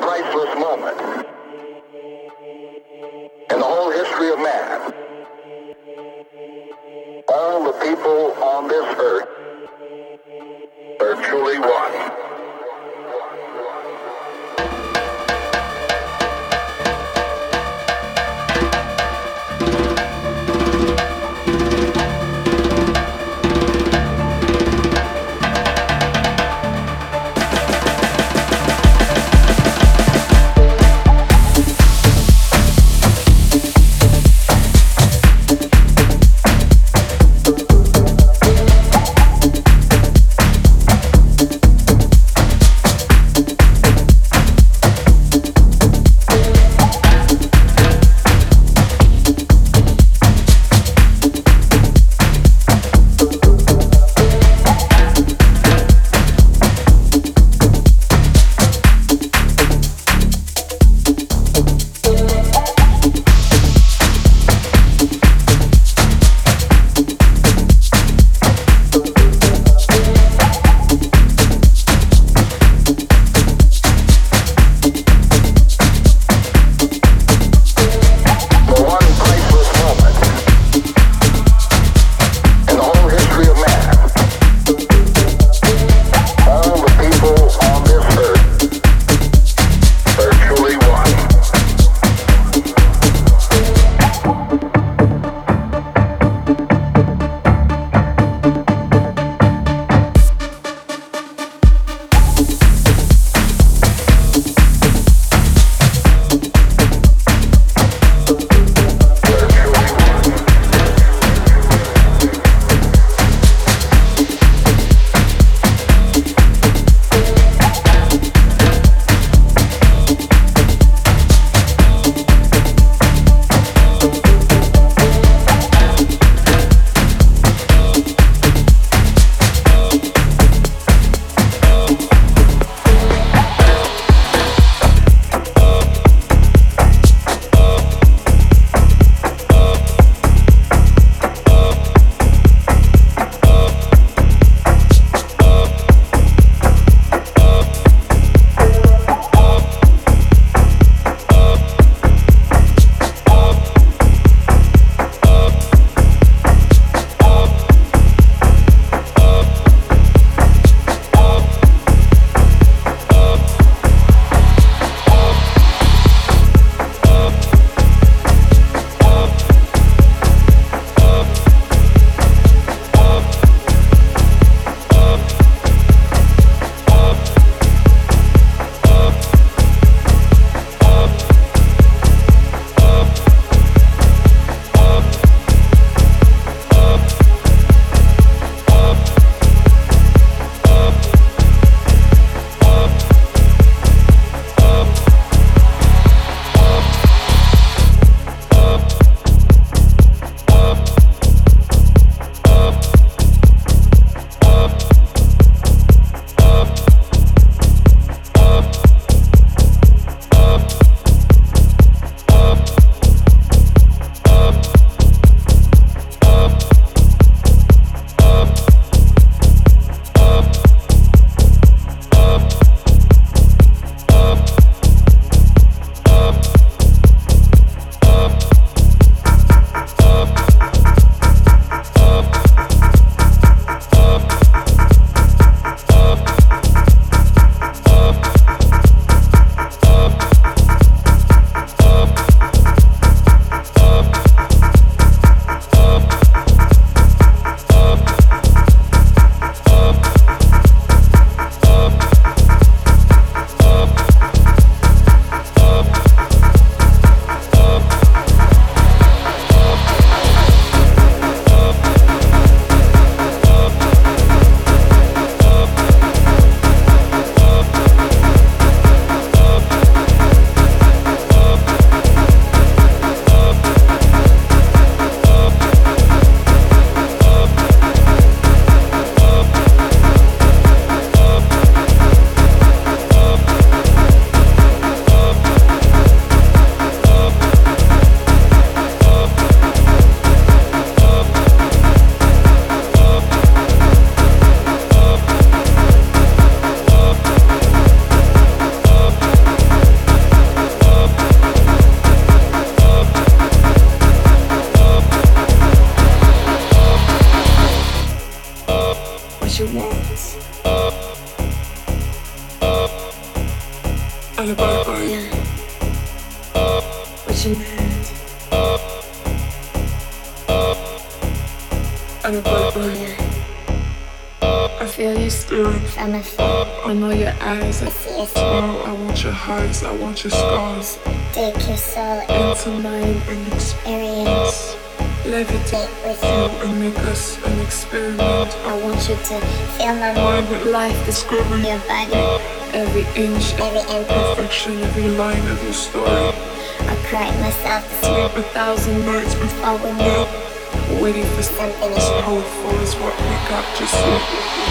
priceless I feel you stealing from me. I know your eyes. I see your smile. I want your hearts. I want your scars. Take your soul into mine and experience. Levitate with you and make us an experiment. I want you to feel my mind with life discovery. Your body. Every inch, every imperfection, every line of your story. I cried myself to sleep a thousand nights before we met. Waiting for something as powerful as what we got just yet.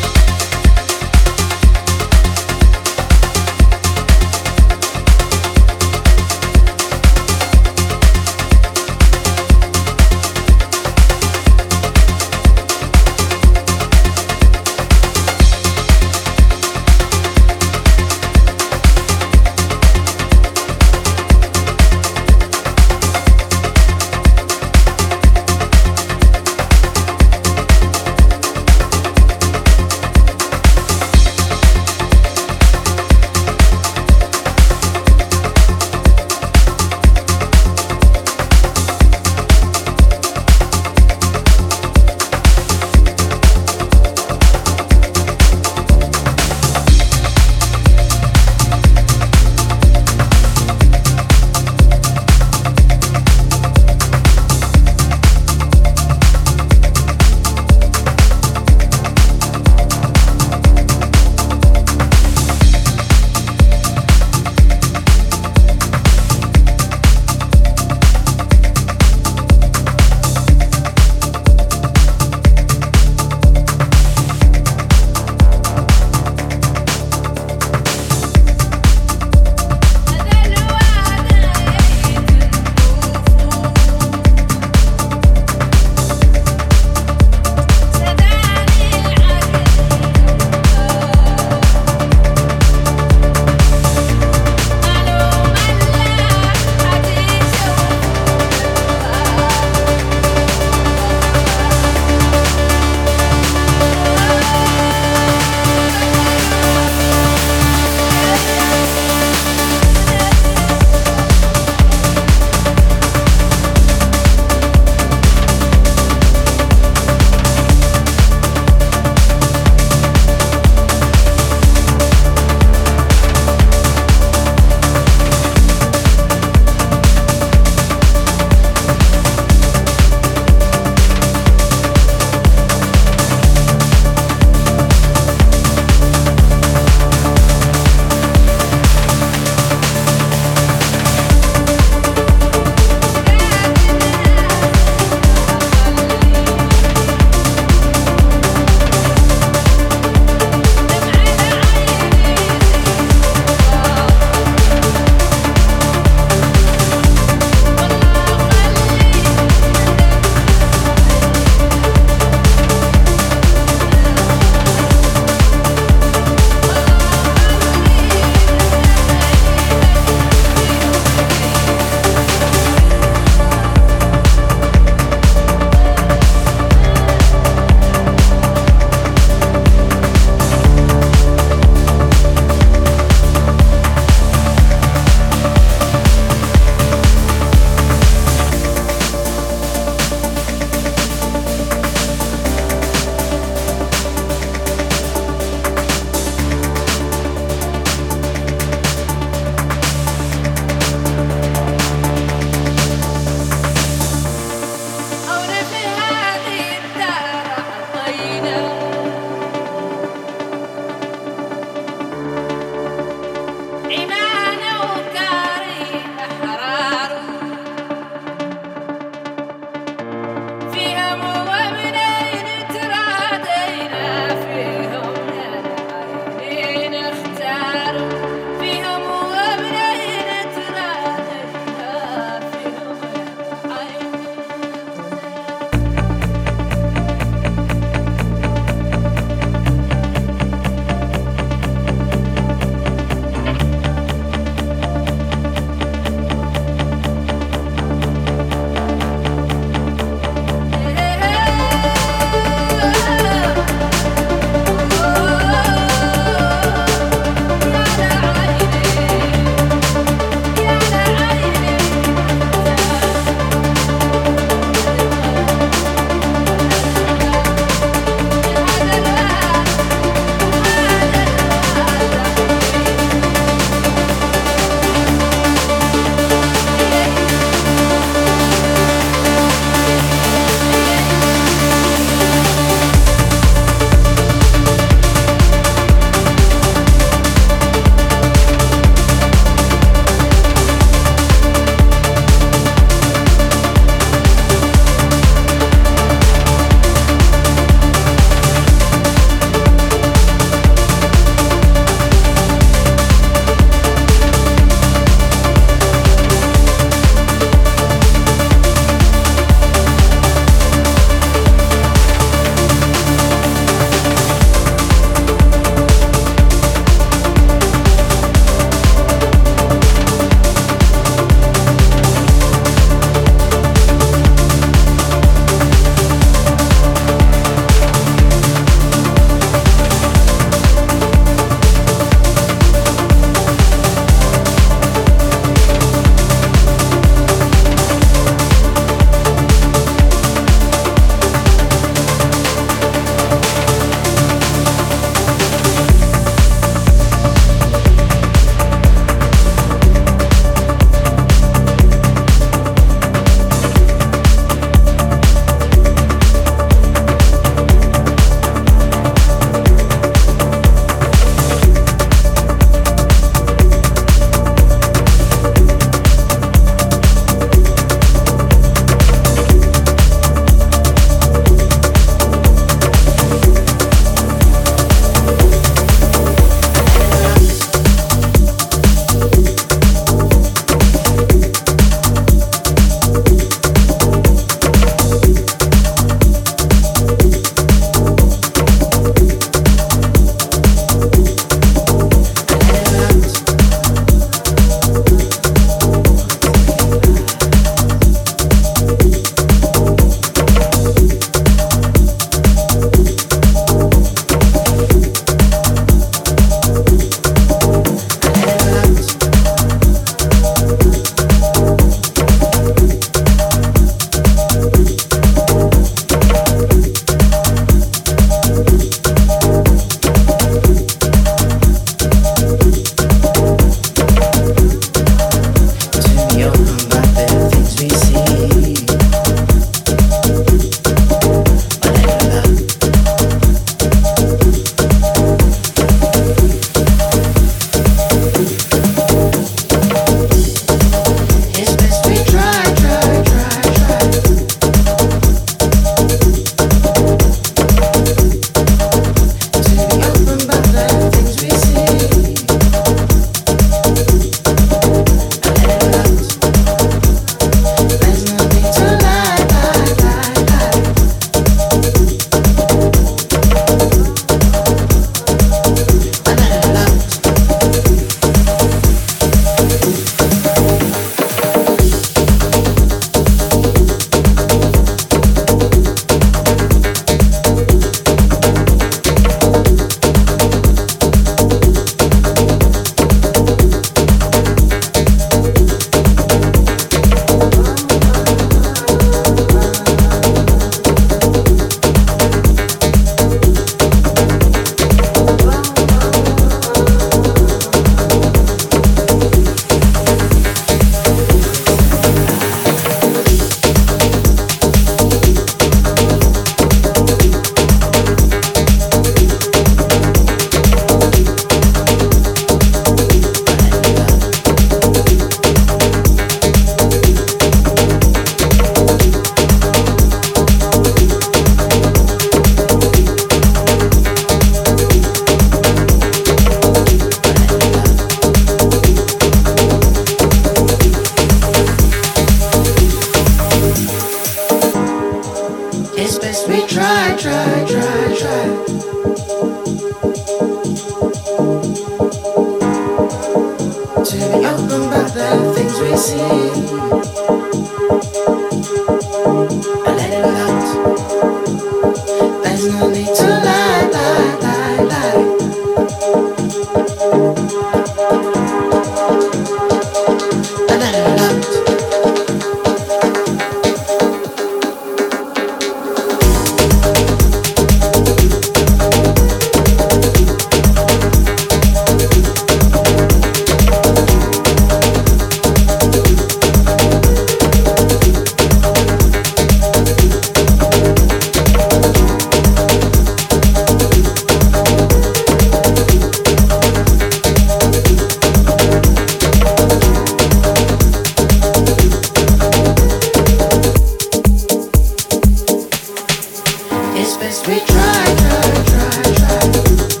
best we try, try, try, try.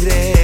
olvidé.